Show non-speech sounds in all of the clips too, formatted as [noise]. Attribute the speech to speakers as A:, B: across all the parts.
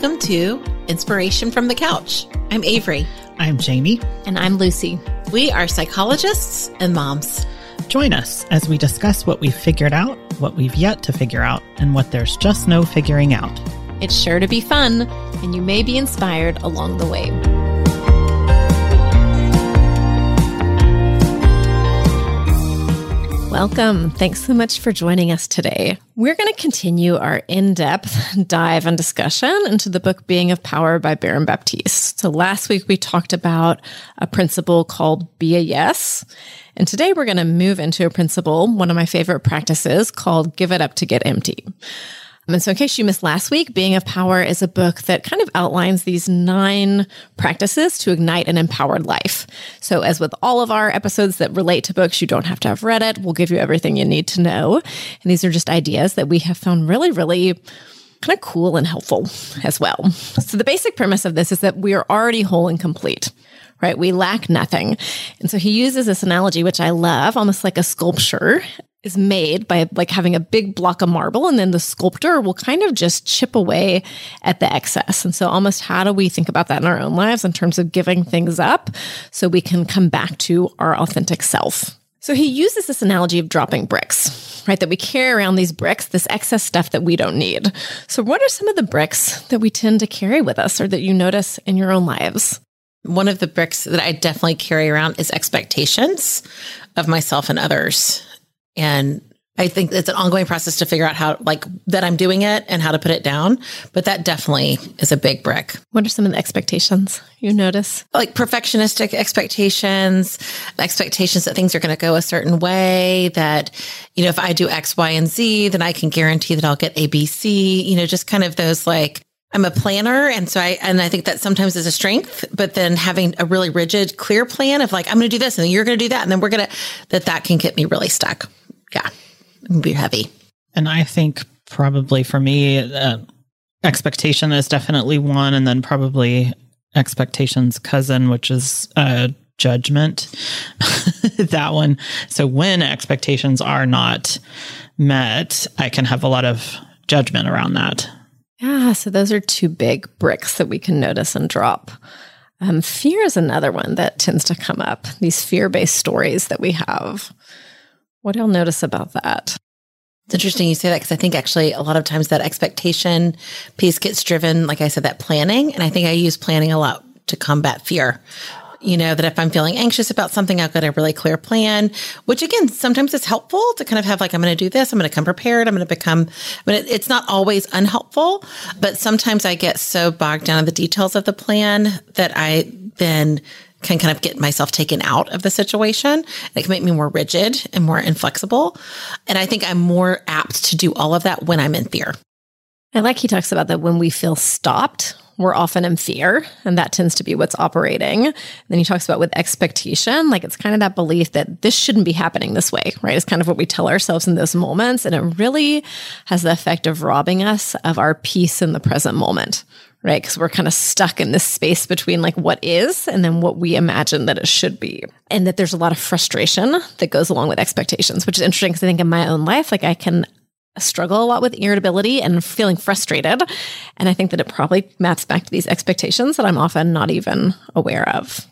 A: Welcome to Inspiration from the Couch. I'm Avery.
B: I'm Jamie.
C: And I'm Lucy.
A: We are psychologists and moms.
B: Join us as we discuss what we've figured out, what we've yet to figure out, and what there's just no figuring out.
C: It's sure to be fun, and you may be inspired along the way. Welcome. Thanks so much for joining us today. We're going to continue our in depth [laughs] dive and discussion into the book Being of Power by Baron Baptiste. So, last week we talked about a principle called Be a Yes. And today we're going to move into a principle, one of my favorite practices called Give It Up to Get Empty. And so, in case you missed last week, Being of Power is a book that kind of outlines these nine practices to ignite an empowered life. So, as with all of our episodes that relate to books, you don't have to have read it. We'll give you everything you need to know. And these are just ideas that we have found really, really kind of cool and helpful as well. So, the basic premise of this is that we are already whole and complete right? We lack nothing. And so he uses this analogy, which I love, almost like a sculpture is made by like having a big block of marble and then the sculptor will kind of just chip away at the excess. And so almost how do we think about that in our own lives in terms of giving things up so we can come back to our authentic self? So he uses this analogy of dropping bricks, right? That we carry around these bricks, this excess stuff that we don't need. So what are some of the bricks that we tend to carry with us or that you notice in your own lives?
A: One of the bricks that I definitely carry around is expectations of myself and others. And I think it's an ongoing process to figure out how, like, that I'm doing it and how to put it down. But that definitely is a big brick.
C: What are some of the expectations you notice?
A: Like perfectionistic expectations, expectations that things are going to go a certain way, that, you know, if I do X, Y, and Z, then I can guarantee that I'll get A, B, C, you know, just kind of those like, I'm a planner. And so I, and I think that sometimes is a strength, but then having a really rigid, clear plan of like, I'm going to do this and then you're going to do that. And then we're going to, that that can get me really stuck yeah, it'll be heavy.
B: And I think probably for me, uh, expectation is definitely one, and then probably expectations cousin, which is uh, judgment. [laughs] that one. So when expectations are not met, I can have a lot of judgment around that.
C: Yeah. So those are two big bricks that we can notice and drop. Um, fear is another one that tends to come up, these fear based stories that we have. What do y'all notice about that?
A: It's interesting you say that because I think actually a lot of times that expectation piece gets driven, like I said, that planning. And I think I use planning a lot to combat fear. You know, that if I'm feeling anxious about something, I've got a really clear plan, which again, sometimes it's helpful to kind of have like, I'm going to do this. I'm going to come prepared. I'm going to become, but it, it's not always unhelpful. But sometimes I get so bogged down in the details of the plan that I then can kind of get myself taken out of the situation. It can make me more rigid and more inflexible. And I think I'm more apt to do all of that when I'm in fear.
C: I like he talks about that when we feel stopped, we're often in fear, and that tends to be what's operating. And then he talks about with expectation, like it's kind of that belief that this shouldn't be happening this way, right? It's kind of what we tell ourselves in those moments. And it really has the effect of robbing us of our peace in the present moment, right? Because we're kind of stuck in this space between like what is and then what we imagine that it should be. And that there's a lot of frustration that goes along with expectations, which is interesting because I think in my own life, like I can struggle a lot with irritability and feeling frustrated. And I think that it probably maps back to these expectations that I'm often not even aware of.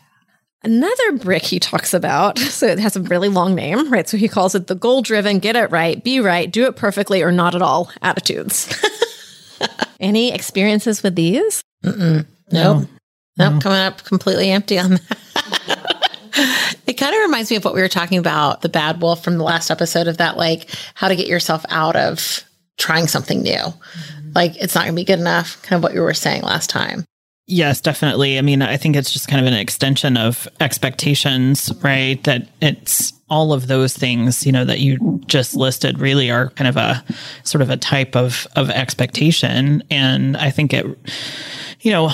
C: Another brick he talks about, so it has a really long name, right? So he calls it the goal driven, get it right, be right, do it perfectly or not at all attitudes. [laughs] Any experiences with these?
A: Mm-mm. Nope. No. Nope. Coming up completely empty on that. [laughs] it kind of reminds me of what we were talking about the bad wolf from the last episode of that, like how to get yourself out of trying something new. Mm-hmm. Like it's not going to be good enough, kind of what you were saying last time.
B: Yes, definitely. I mean, I think it's just kind of an extension of expectations, right? That it's all of those things, you know, that you just listed really are kind of a sort of a type of of expectation. And I think it, you know,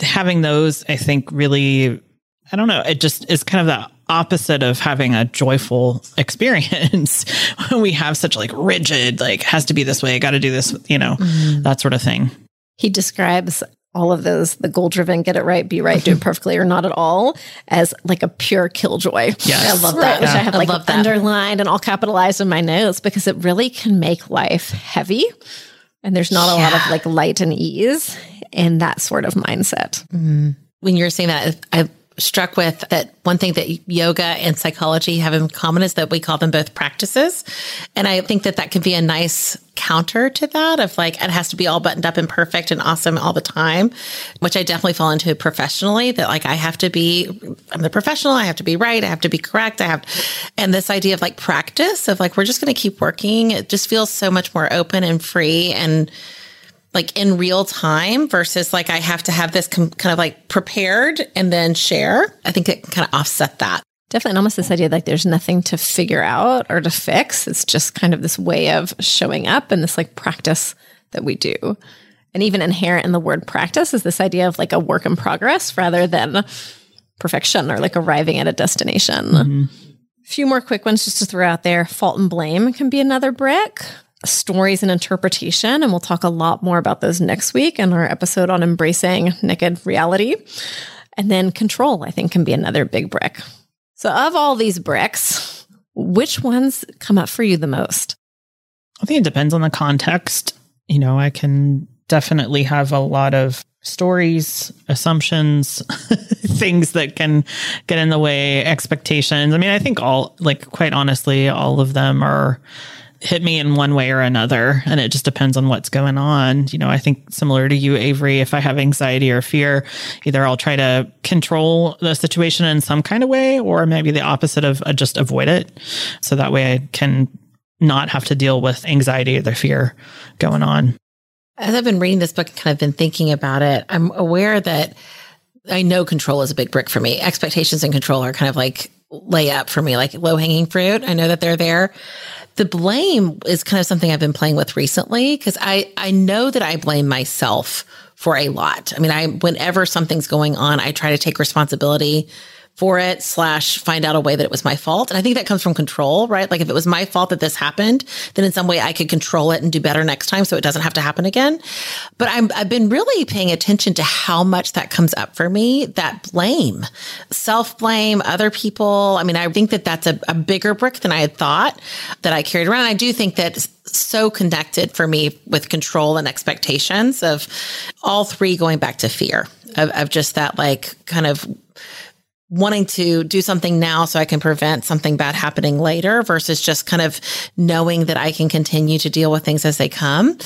B: having those, I think really I don't know. It just is kind of the opposite of having a joyful [laughs] experience when we have such like rigid, like has to be this way, got to do this, you know, mm. that sort of thing.
C: He describes all of those, the goal driven, get it right, be right, do it [laughs] perfectly or not at all, as like a pure killjoy.
B: Yes.
C: I love that. Which I have like I underlined and all capitalized in my notes because it really can make life heavy and there's not a lot of like light and ease in that sort of mindset.
A: Mm-hmm. When you're saying that, I struck with that one thing that yoga and psychology have in common is that we call them both practices. And I think that that can be a nice counter to that of like, it has to be all buttoned up and perfect and awesome all the time, which I definitely fall into professionally that like I have to be, I'm the professional. I have to be right. I have to be correct. I have, and this idea of like practice of like, we're just going to keep working. It just feels so much more open and free and, like in real time versus like I have to have this com- kind of like prepared and then share. I think it can kind of offset that.
C: Definitely. And almost this idea like there's nothing to figure out or to fix. It's just kind of this way of showing up and this like practice that we do. And even inherent in the word practice is this idea of like a work in progress rather than perfection or like arriving at a destination. Mm-hmm. A few more quick ones just to throw out there. Fault and blame can be another brick stories and interpretation. And we'll talk a lot more about those next week in our episode on embracing naked reality. And then control, I think, can be another big brick. So, of all these bricks, which ones come up for you the most?
B: I think it depends on the context. You know, I can definitely have a lot of stories, assumptions, [laughs] things that can get in the way, expectations. I mean, I think all, like, quite honestly, all of them are hit me in one way or another. And it just depends on what's going on. You know, I think similar to you, Avery, if I have anxiety or fear, either I'll try to control the situation in some kind of way, or maybe the opposite of uh, just avoid it. So that way I can not have to deal with anxiety or the fear going on.
A: As I've been reading this book and kind of been thinking about it, I'm aware that I know control is a big brick for me. Expectations and control are kind of like lay up for me, like low hanging fruit. I know that they're there. The blame is kind of something I've been playing with recently because I, I know that I blame myself for a lot. I mean, I, whenever something's going on, I try to take responsibility for it slash find out a way that it was my fault. And I think that comes from control, right? Like if it was my fault that this happened, then in some way I could control it and do better next time so it doesn't have to happen again. But I'm, I've been really paying attention to how much that comes up for me, that blame, self blame, other people. I mean, I think that that's a, a bigger brick than I had thought that I carried around. I do think that so connected for me with control and expectations of all three going back to fear of, of just that like kind of wanting to do something now so I can prevent something bad happening later versus just kind of knowing that I can continue to deal with things as they come.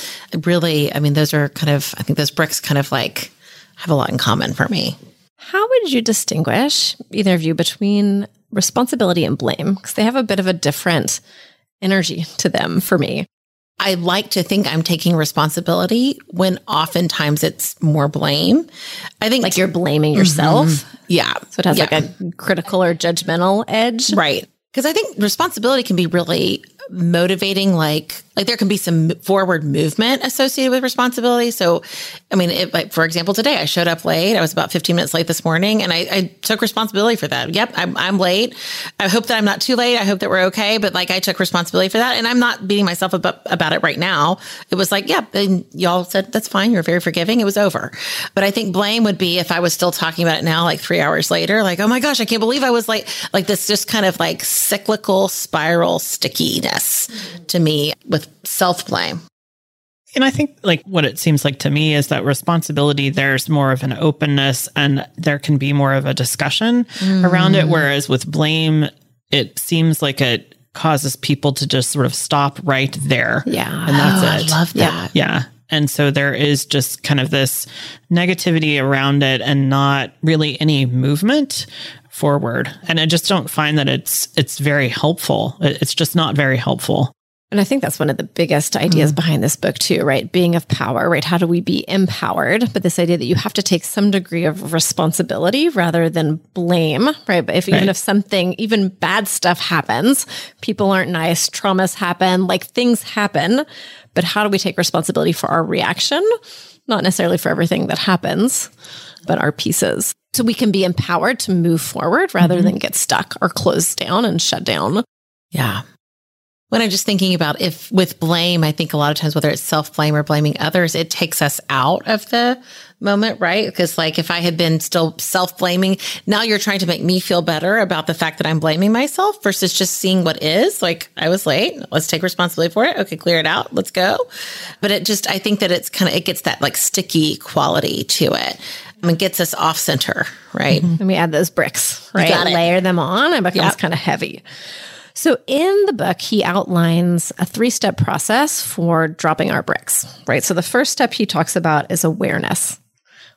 A: Really, I mean, those are kind of, I think those bricks kind of like have a lot in common for me.
C: How would you distinguish, either of you, between responsibility and blame? Because they have a bit of a different energy to them for me.
A: I like to think I'm taking responsibility when oftentimes it's more blame. I think
C: like you're blaming yourself.
A: Mm-hmm. Yeah.
C: So it has
A: yeah.
C: like a critical or judgmental edge.
A: Right. Because I think responsibility can be really motivating like like there can be some forward movement associated with responsibility. So i mean it, like for example today i showed up late. I was about 15 minutes late this morning and i, I took responsibility for that. Yep I'm, I'm late. I hope that i'm not too late. I hope that we're okay. But like i took responsibility for that and i'm not beating myself up about it right now. It was like yep yeah, and y'all said that's fine. You're very forgiving. It was over. But i think blame would be if i was still talking about it now like three hours later like oh my gosh i can't believe i was late. Like this just kind of like cyclical spiral stickiness to me with self blame.
B: And I think like what it seems like to me is that responsibility, there's more of an openness and there can be more of a discussion mm. around it. Whereas with blame, it seems like it causes people to just sort of stop right there.
A: Yeah.
B: And that's
A: oh, it. I love that.
B: Yeah. yeah. And so there is just kind of this negativity around it and not really any movement forward. And I just don't find that it's it's very helpful. It's just not very helpful.
C: And I think that's one of the biggest ideas mm. behind this book too, right? Being of power, right? How do we be empowered? But this idea that you have to take some degree of responsibility rather than blame, right? But if right. even if something, even bad stuff happens, people aren't nice, traumas happen, like things happen. But how do we take responsibility for our reaction? Not necessarily for everything that happens, but our pieces so we can be empowered to move forward rather mm-hmm. than get stuck or closed down and shut down.
A: Yeah. When I'm just thinking about if with blame, I think a lot of times, whether it's self blame or blaming others, it takes us out of the moment, right? Because like if I had been still self blaming, now you're trying to make me feel better about the fact that I'm blaming myself versus just seeing what is like, I was late. Let's take responsibility for it. Okay. Clear it out. Let's go. But it just, I think that it's kind of, it gets that like sticky quality to it. I mean, gets us off center, right?
C: And we add those bricks, right? Layer them on. It becomes yep. kind of heavy. So, in the book, he outlines a three step process for dropping our bricks, right? So, the first step he talks about is awareness.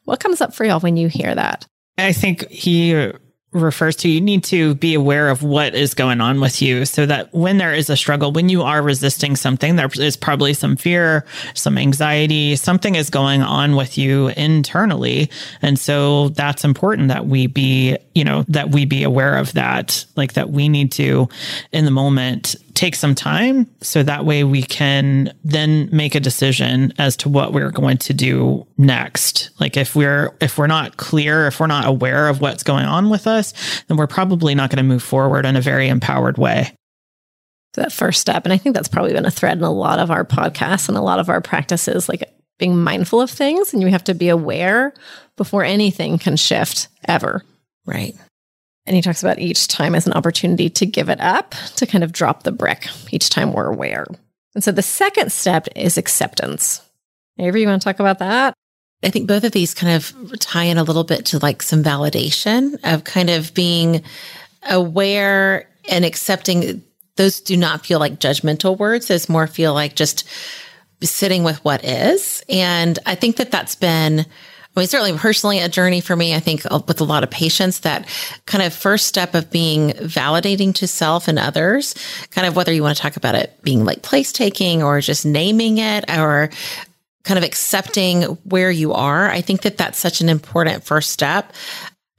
C: What comes up for y'all when you hear that?
B: I think he refers to you need to be aware of what is going on with you so that when there is a struggle when you are resisting something there is probably some fear some anxiety something is going on with you internally. And so that's important that we be you know that we be aware of that like that we need to in the moment take some time so that way we can then make a decision as to what we're going to do next. Like if we're if we're not clear, if we're not aware of what's going on with us, then we're probably not going to move forward in a very empowered way.
C: That first step and I think that's probably been a thread in a lot of our podcasts and a lot of our practices like being mindful of things and you have to be aware before anything can shift ever.
A: Right.
C: And he talks about each time as an opportunity to give it up, to kind of drop the brick each time we're aware. And so the second step is acceptance. Avery, you want to talk about that?
A: I think both of these kind of tie in a little bit to like some validation of kind of being aware and accepting. Those do not feel like judgmental words. Those more feel like just sitting with what is. And I think that that's been I mean, certainly personally a journey for me. I think uh, with a lot of patients that kind of first step of being validating to self and others, kind of whether you want to talk about it being like place taking or just naming it or kind of accepting where you are. I think that that's such an important first step.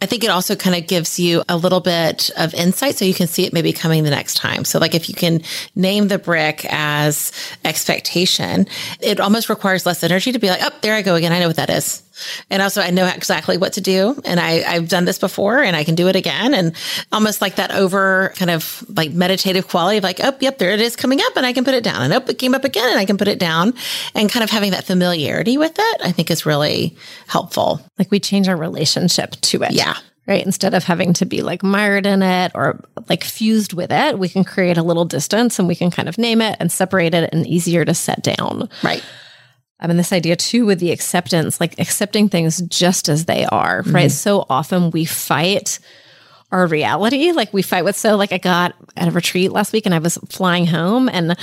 A: I think it also kind of gives you a little bit of insight so you can see it maybe coming the next time. So like if you can name the brick as expectation, it almost requires less energy to be like, oh, there I go again. I know what that is. And also I know exactly what to do. And I, I've done this before and I can do it again. And almost like that over kind of like meditative quality of like, oh, yep, there it is coming up and I can put it down. And oh, it came up again and I can put it down. And kind of having that familiarity with it, I think is really helpful.
C: Like we change our relationship to it.
A: Yeah
C: right? Instead of having to be like mired in it or like fused with it, we can create a little distance and we can kind of name it and separate it and easier to set down.
A: Right.
C: I mean, this idea too with the acceptance, like accepting things just as they are, mm-hmm. right? So often we fight our reality. Like we fight with so like I got at a retreat last week and I was flying home and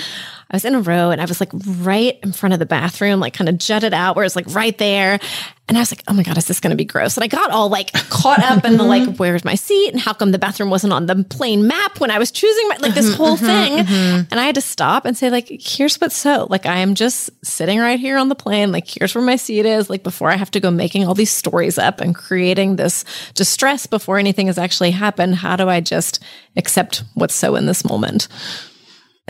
C: I was in a row and I was like right in front of the bathroom, like kind of jutted out where it's like right there. And I was like, oh my God, is this going to be gross? And I got all like caught up in the like, mm-hmm. where's my seat? And how come the bathroom wasn't on the plane map when I was choosing my, like this mm-hmm, whole thing? Mm-hmm. And I had to stop and say, like, here's what's so, like, I am just sitting right here on the plane. Like, here's where my seat is. Like, before I have to go making all these stories up and creating this distress before anything has actually happened, how do I just accept what's so in this moment?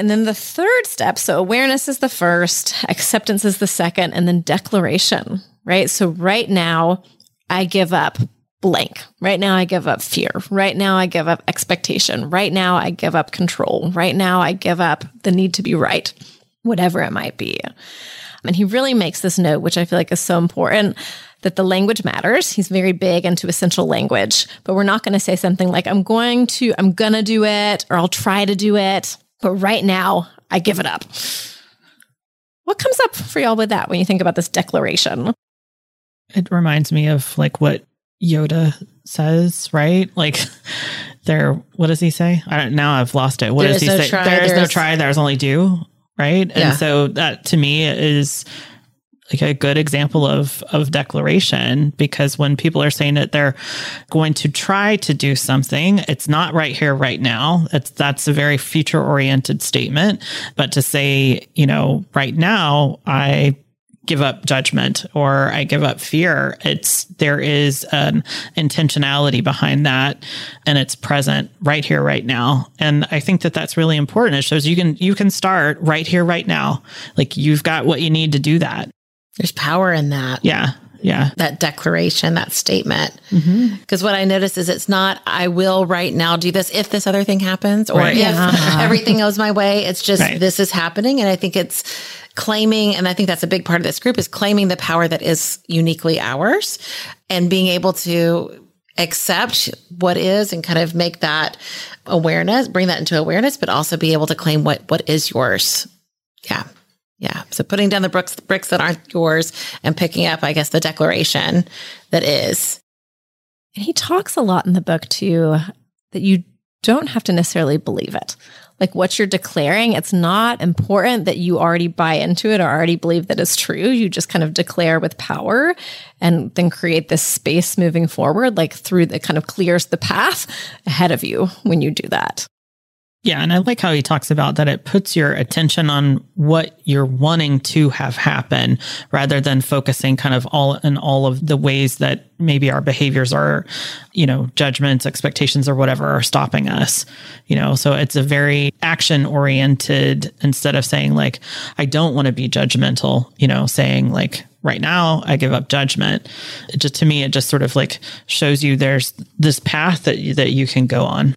C: And then the third step so awareness is the first, acceptance is the second, and then declaration, right? So right now, I give up blank. Right now, I give up fear. Right now, I give up expectation. Right now, I give up control. Right now, I give up the need to be right, whatever it might be. And he really makes this note, which I feel like is so important that the language matters. He's very big into essential language, but we're not going to say something like, I'm going to, I'm going to do it, or I'll try to do it. But right now, I give it up. What comes up for y'all with that when you think about this declaration?
B: It reminds me of like what Yoda says, right? Like there what does he say? I don't now I've lost it. What does he no say? Try, there is no try, there's only do, right? Yeah. And so that to me is like a good example of of declaration because when people are saying that they're going to try to do something it's not right here right now it's that's a very future oriented statement but to say you know right now i give up judgment or I give up fear. It's there is an intentionality behind that and it's present right here right now. And I think that that's really important. It shows you can you can start right here right now. Like you've got what you need to do that.
A: There's power in that.
B: Yeah. Yeah.
A: That declaration, that statement. Mm-hmm. Because what I notice is it's not, I will right now do this if this other thing happens or
B: Right.
A: if
C: Yeah. Uh-huh. [laughs]
A: everything goes my way. It's just,
B: Right.
A: this is happening. And I think it's claiming, and I think that's a big part of this group is claiming the power that is uniquely ours and being able to accept what is and kind of make that awareness, bring that into awareness, but also be able to claim what, what is yours. Yeah. Yeah. So putting down the bricks, the bricks that aren't yours and picking up, I guess, the declaration that is.
C: And he talks a lot in the book too that you don't have to necessarily believe it. Like what you're declaring, it's not important that you already buy into it or already believe that it's true. You just kind of declare with power and then create this space moving forward, like through that kind of clears the path ahead of you when you do that.
B: Yeah. And I like how he talks about that it puts your attention on what you're wanting to have happen rather than focusing kind of all in all of the ways that maybe our behaviors are, you know, judgments, expectations, or whatever are stopping us. You know, so it's a very action oriented instead of saying, like, I don't want to be judgmental, you know, saying, like, right now I give up judgment. It just to me, it just sort of like shows you there's this path that you, that you can go on.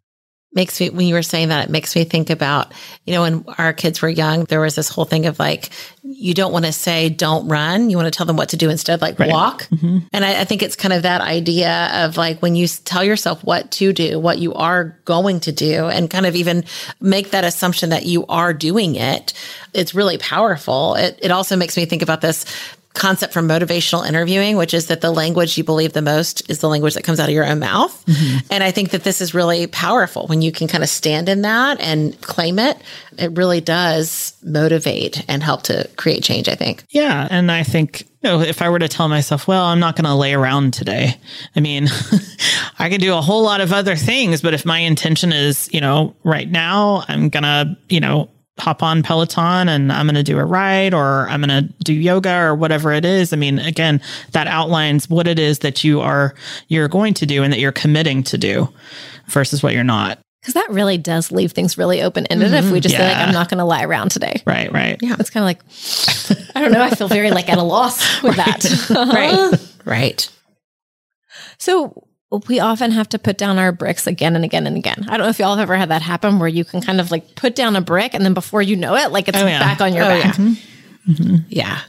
A: Makes me when you were saying that it makes me think about you know when our kids were young there was this whole thing of like you don't want to say don't run. You want to tell them what to do instead like walk. Mm-hmm. And I, I think it's kind of that idea of like when you tell yourself what to do what you are going to do and kind of even make that assumption that you are doing it it's really powerful. It, it also makes me think about this concept from motivational interviewing, which is that the language you believe the most is the language that comes out of your own mouth. Mm-hmm. And I think that this is really powerful when you can kind of stand in that and claim it. It really does motivate and help to create change, I think.
B: Yeah. And I think, you know, if I were to tell myself, well, I'm not going to lay around today, I mean, [laughs] I can do a whole lot of other things, but if my intention is, you know, right now, I'm going to, you know, hop on Peloton and I'm going to do a ride or I'm going to do yoga or whatever it is. I mean, again, that outlines what it is that you are, you're going to do and that you're committing to do versus what you're not.
C: Because that really does leave things really open ended if we mm-hmm. just say, like, I'm not going to lie around today.
B: Right. Right.
C: Yeah. It's kind of like, I don't know. I feel very like at a loss with that. [laughs]
A: Right. right. [laughs]
C: So we often have to put down our bricks again and again and again. I don't know if y'all have ever had that happen where you can kind of like put down a brick and then before you know it, like it's
B: Oh, yeah.
C: back on your
A: Oh,
C: back. Mm-hmm. Mm-hmm.
A: Yeah.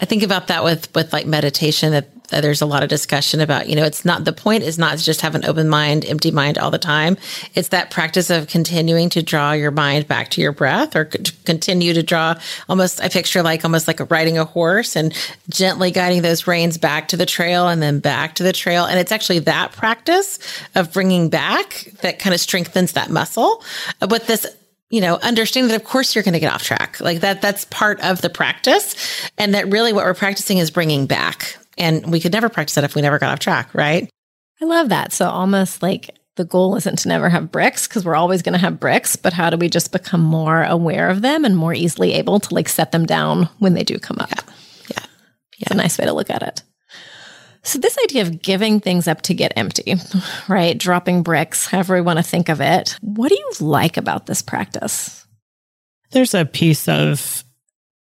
A: I think about that with with like meditation that, that there's a lot of discussion about, you know, it's not the point is not to just have an open mind, empty mind all the time. It's that practice of continuing to draw your mind back to your breath or continue to draw almost I picture like almost like riding a horse and gently guiding those reins back to the trail and then back to the trail and it's actually that practice of bringing back that kind of strengthens that muscle. But this you know, understanding that of course you're going to get off track. Like that, that's part of the practice. And that really what we're practicing is bringing back. And we could never practice that if we never got off track, right?
C: I love that. So almost like the goal isn't to never have bricks because we're always going to have bricks, but how do we just become more aware of them and more easily able to like set them down when they do come up?
A: Yeah.
C: It's a nice way to look at it. So, this idea of giving things up to get empty, [laughs] right? Dropping bricks, however we want to think of it. What do you like about this practice?
B: there's a piece of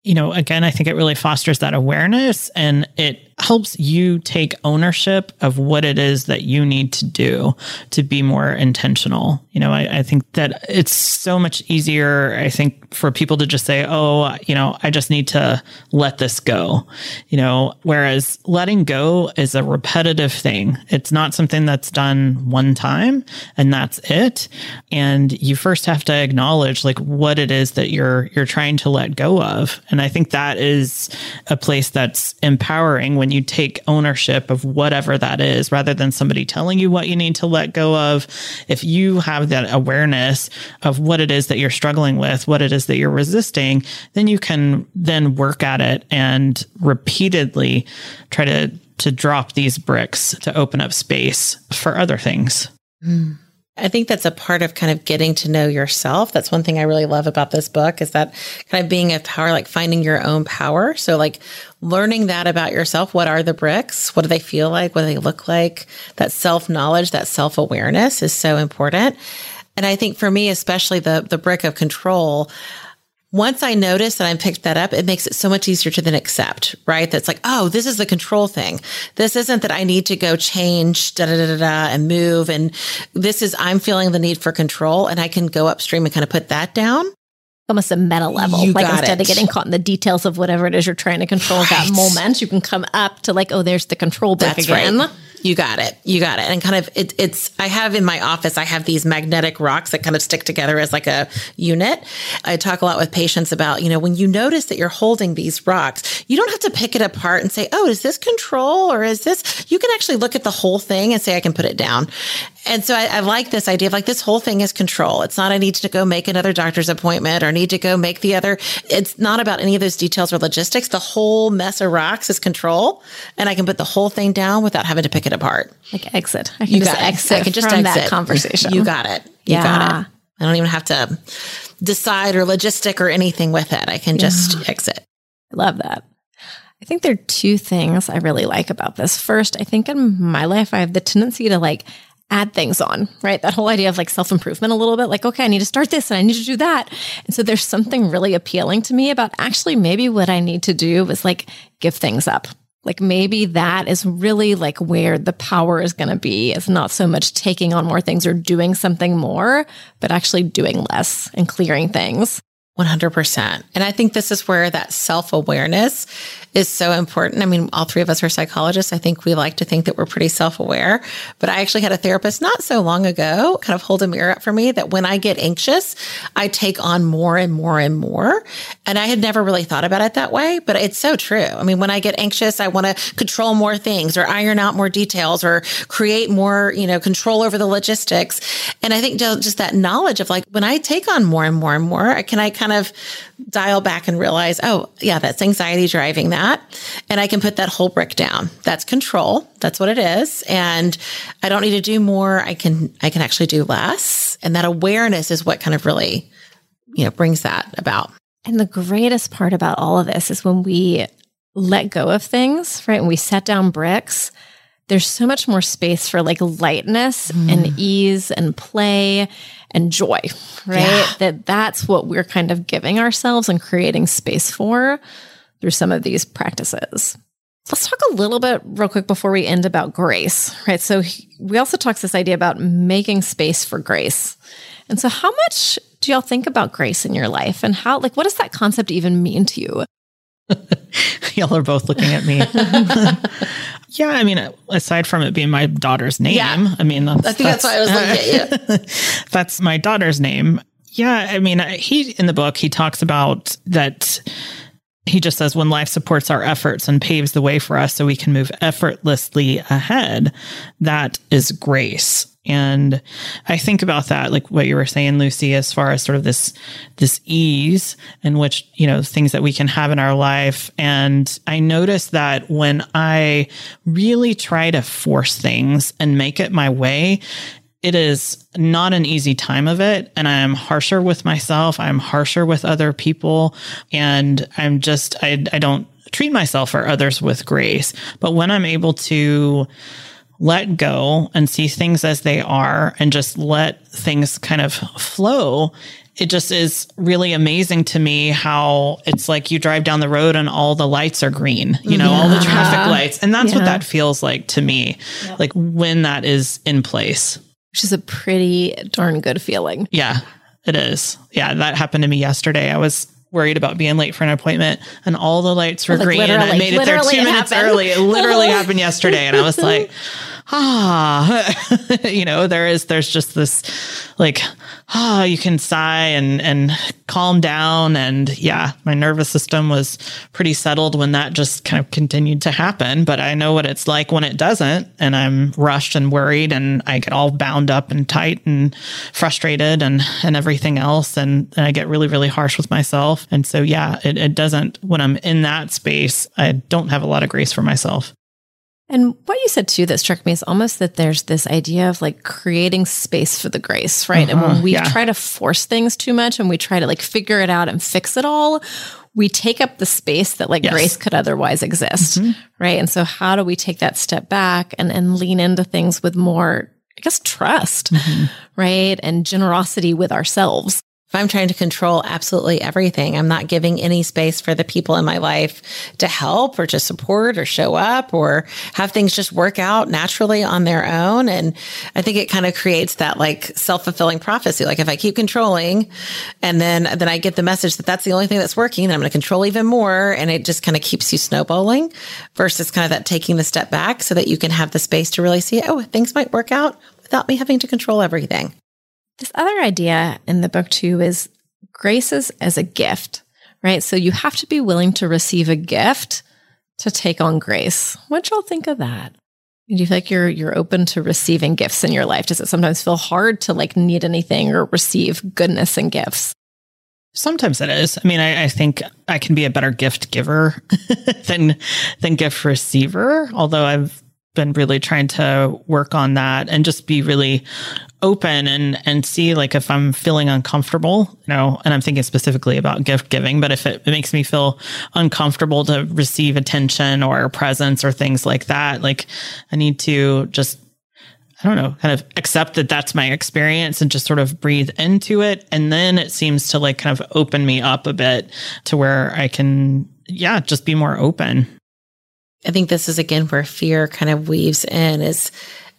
B: you know again i think it really fosters that awareness and it helps you take ownership of what it is that you need to do to be more intentional. You know I, I think that it's so much easier i think for people to just say oh you know i just need to let this go. You know whereas letting go is a repetitive thing. It's not something that's done one time and that's it. And you first have to acknowledge like what it is that you're you're trying to let go of. And i think that is a place that's empowering when you take ownership of whatever that is rather than somebody telling you what you need to let go of. If you have that awareness of what it is that you're struggling with what it is that you're resisting then you can then work at it and repeatedly try to to drop these bricks to open up space for other things hmm.
A: I think that's a part of kind of getting to know yourself. That's one thing I really love about this book is that kind of being a power, like finding your own power. So like learning that about yourself. What are the bricks? What do they feel like? What do they look like? That self knowledge, that self awareness is so important. And I think for me, especially the, the brick of control, once I notice that I picked that up, it makes it so much easier to then accept, right? That's like, oh, this is the control thing. This isn't that I need to go change da da da da, da and move. And this is, I'm feeling the need for control and I can go upstream and kind of put that down.
C: Almost a meta level.
A: You
C: like instead
A: it.
C: of getting caught in the details of whatever it is you're trying to control at that moment, you can come up to like, oh, there's the control back
A: That's
C: again.
A: right. You got it. You got it. And kind of it, it's, I have in my office, I have these magnetic rocks that kind of stick together as like a unit. I talk a lot with patients about, you know, when you notice that you're holding these rocks, you don't have to pick it apart and say, oh, is this control or is this? You can actually look at the whole thing and say, I can put it down. And so I, I like this idea of like this whole thing is control. It's not I need to go make another doctor's appointment or need to go make the other. It's not about any of those details or logistics. The whole mess of rocks is control, and I can put the whole thing down without having to pick it apart.
C: Like exit. I can
A: You
C: just
A: got it.
C: exit
A: I can just
C: from
A: exit
C: that conversation.
A: You got it. You
C: Yeah.
A: got it. I don't even have to decide or logistic or anything with it. I can just exit.
C: I love that. I think there are two things I really like about this. First, I think in my life, I have the tendency to like add things on, right? That whole idea of like self improvement a little bit, like, okay, I need to start this and I need to do that. And so there's something really appealing to me about actually maybe what I need to do is like give things up. Like maybe that is really like where the power is going to be. It's not so much taking on more things or doing something more, but actually doing less and clearing things.
A: 100%. And I think this is where that self awareness is so important. I mean, all three of us are psychologists. I think we like to think that we're pretty self aware. But I actually had a therapist not so long ago kind of hold a mirror up for me that when I get anxious, I take on more and more and more. And I had never really thought about it that way, but it's so true. I mean, when I get anxious, I want to control more things or iron out more details or create more, you know, control over the logistics. And I think just that knowledge of like when I take on more and more and more, can I kind of dial back and realize, oh, yeah, that's anxiety driving that. And I can put that whole brick down. That's control. That's what it is. And I don't need to do more. I can I can actually do less. And that awareness is what kind of really, you know, brings that about.
C: And the greatest part about all of this is when we let go of things, right? When we set down bricks, there's so much more space for like lightness mm. and ease and play and joy, right?
A: Yeah.
C: That that's what we're kind of giving ourselves and creating space for through some of these practices. Let's talk a little bit real quick before we end about grace, right? So we also talked this idea about making space for grace. And so how much do y'all think about grace in your life and how like what does that concept even mean to you? [laughs]
B: Y'all are both looking at me. [laughs] yeah, I mean, aside from it being my daughter's name,
A: Yeah.
B: I mean, that's,
A: I think that's, why I was looking at you.
B: that's [laughs] my daughter's name. Yeah, I mean, he in the book he talks about that. He just says when life supports our efforts and paves the way for us so we can move effortlessly ahead, that is grace. And I think about that, like what you were saying, Lucy, as far as sort of this this ease in which you know things that we can have in our life. And I notice that when I really try to force things and make it my way, it is not an easy time of it. And I'm harsher with myself. I'm harsher with other people. And I'm just, I, I don't treat myself or others with grace. But when I'm able to let go and see things as they are and just let things kind of flow, it just is really amazing to me how it's like you drive down the road and all the lights are green, you know, all the traffic lights. And that's what that feels like to me, like when that is in place.
C: Which is a pretty darn good feeling.
B: Yeah, it is. Yeah, that happened to me yesterday. I was worried about being late for an appointment and all the lights were
C: Like,
B: green and I made it there two
C: it
B: minutes
C: happened.
B: early. It literally happened yesterday. And I was like, [laughs] ah, [laughs] you know, there is, there's just this like, ah, you can sigh and, and calm down. And yeah, my nervous system was pretty settled when that just kind of continued to happen. But I know what it's like when it doesn't. And I'm rushed and worried and I get all bound up and tight and frustrated and, and everything else. And, and I get really, really harsh with myself. And so, yeah, it, it doesn't, when I'm in that space, I don't have a lot of grace for myself.
C: And what you said too that struck me is almost that there's this idea of like creating space for the grace, right? and when
B: Uh-huh,
C: we
B: yeah.
C: try to force things too much and we try to like figure it out and fix it all, we take up the space that like
B: Yes.
C: grace could otherwise exist, right? And so how do we take that step back and, and lean into things with more, I guess, trust, right? And generosity with ourselves.
A: If I'm trying to control absolutely everything, I'm not giving any space for the people in my life to help or to support or show up or have things just work out naturally on their own. And I think it kind of creates that like self fulfilling prophecy. Like if I keep controlling and then, then I get the message that that's the only thing that's working, then I'm going to control even more. And it just kind of keeps you snowballing versus kind of that taking the step back so that you can have the space to really see, oh, things might work out without me having to control everything.
C: This other idea in the book, too, is grace is as a gift, right? So you have to be willing to receive a gift to take on grace. What y'all think of that? Do you feel like you're you're open to receiving gifts in your life? Does it sometimes feel hard to like need anything or receive goodness and gifts?
B: Sometimes it is. I mean, I, I, think I can be a better gift giver [laughs] than than gift receiver. Although I've been really trying to work on that and just be really open and and see like if I'm feeling uncomfortable, you know, and I'm thinking specifically about gift giving, but if it, it makes me feel uncomfortable to receive attention or presence or things like that, like I need to just I don't know, kind of accept that that's my experience and just sort of breathe into it. And then it seems to like kind of open me up a bit to where I can, yeah, just be more open.
A: I think this is again where fear kind of weaves in is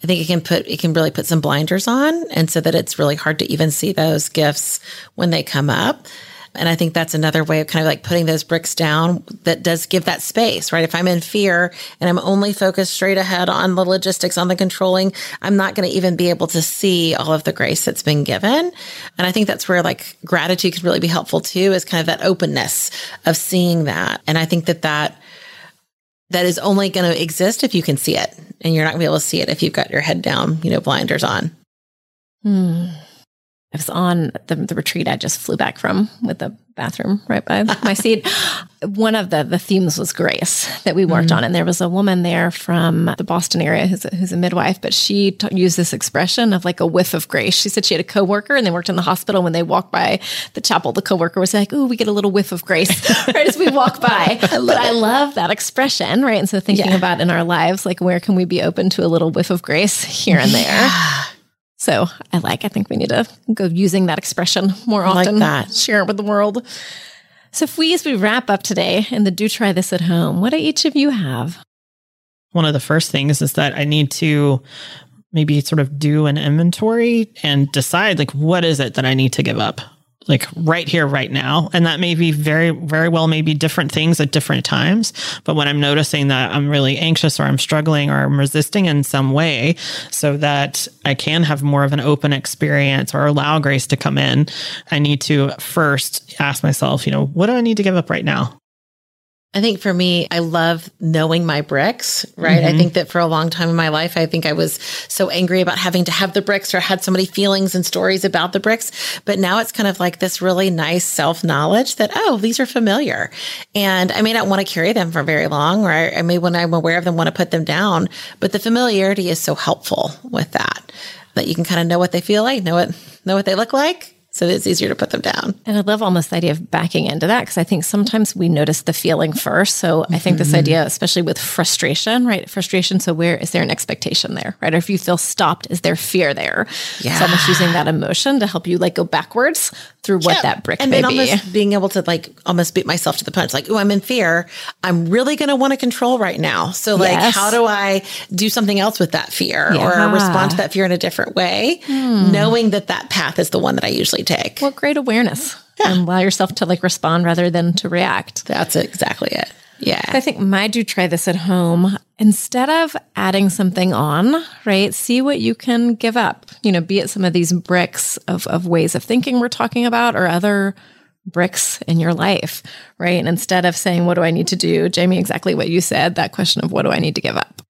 A: I think it can put it can really put some blinders on and so that it's really hard to even see those gifts when they come up. And I think that's another way of kind of like putting those bricks down that does give that space, right? If I'm in fear and I'm only focused straight ahead on the logistics, on the controlling, I'm not going to even be able to see all of the grace that's been given. And I think that's where like gratitude can really be helpful too, is kind of that openness of seeing that. And I think that that that is only going to exist if you can see it. And you're not going to be able to see it if you've got your head down, you know, blinders on.
C: Hmm. I was on the, the retreat I just flew back from with the bathroom right by [laughs] my seat. One of the the themes was grace that we worked mm-hmm. on, and there was a woman there from the Boston area who's a, who's a midwife, but she t- used this expression of like a whiff of grace. She said she had a coworker, and they worked in the hospital. When they walked by the chapel, the coworker was like, "Ooh, we get a little whiff of grace [laughs] right as we walk by." [laughs] I but I love that expression, right? And so thinking yeah. about in our lives, like where can we be open to a little whiff of grace here and there? Yeah. So I like, I think we need to go using that expression more often.
A: Like that.
C: Share it with the world. So if we, as we wrap up today in the do try this at home, what do each of you have?
B: One of the first things is that I need to maybe sort of do an inventory and decide like, what is it that I need to give up? Like right here, right now. And that may be very, very well, maybe different things at different times. But when I'm noticing that I'm really anxious or I'm struggling or I'm resisting in some way so that I can have more of an open experience or allow grace to come in, I need to first ask myself, you know, what do I need to give up right now?
A: I think for me, I love knowing my bricks, right? Mm-hmm. I think that for a long time in my life, I think I was so angry about having to have the bricks or had so many feelings and stories about the bricks. But now it's kind of like this really nice self knowledge that, oh, these are familiar. And I may not want to carry them for very long, or I, I may, when I'm aware of them, want to put them down. But the familiarity is so helpful with that, that you can kind of know what they feel like, know what, know what they look like so it's easier to put them down.
C: And I love almost the idea of backing into that because I think sometimes we notice the feeling first. So I think mm-hmm. this idea, especially with frustration, right? Frustration. So where is there an expectation there, right? Or if you feel stopped, is there fear there? Yeah. So almost using that emotion to help you like go backwards through what yeah. that brick
A: and
C: may
A: then almost being able to like almost beat myself to the punch. Like, oh, I'm in fear. I'm really going to want to control right now. So like, yes. how do I do something else with that fear yeah. or respond to that fear in a different way? Hmm. Knowing that that path is the one that I usually take.
C: Well, great awareness. Yeah. And allow yourself to like respond rather than to react.
A: That's exactly it. Yeah.
C: I think my do try this at home. Instead of adding something on, right? See what you can give up. You know, be it some of these bricks of, of ways of thinking we're talking about or other bricks in your life, right? And instead of saying, what do I need to do? Jamie, exactly what you said, that question of what do I need to give up?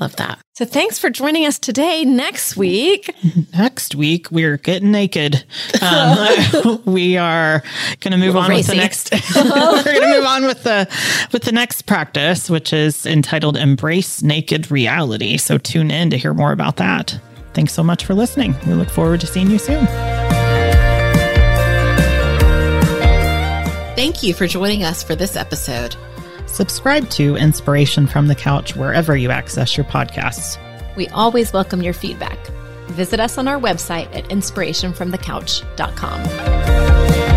A: Love that.
C: So thanks for joining us today. Next week, [laughs]
B: next week we're getting naked. Um, [laughs] we are going to move on with the next. [laughs] we're going to move on with the with the next practice, which is entitled "Embrace Naked Reality." So tune in to hear more about that. Thanks so much for listening. We look forward to seeing you soon.
A: Thank you for joining us for this episode.
B: Subscribe to Inspiration from the Couch wherever you access your podcasts.
C: We always welcome your feedback. visit us on our website at inspirationfromthecouch.com.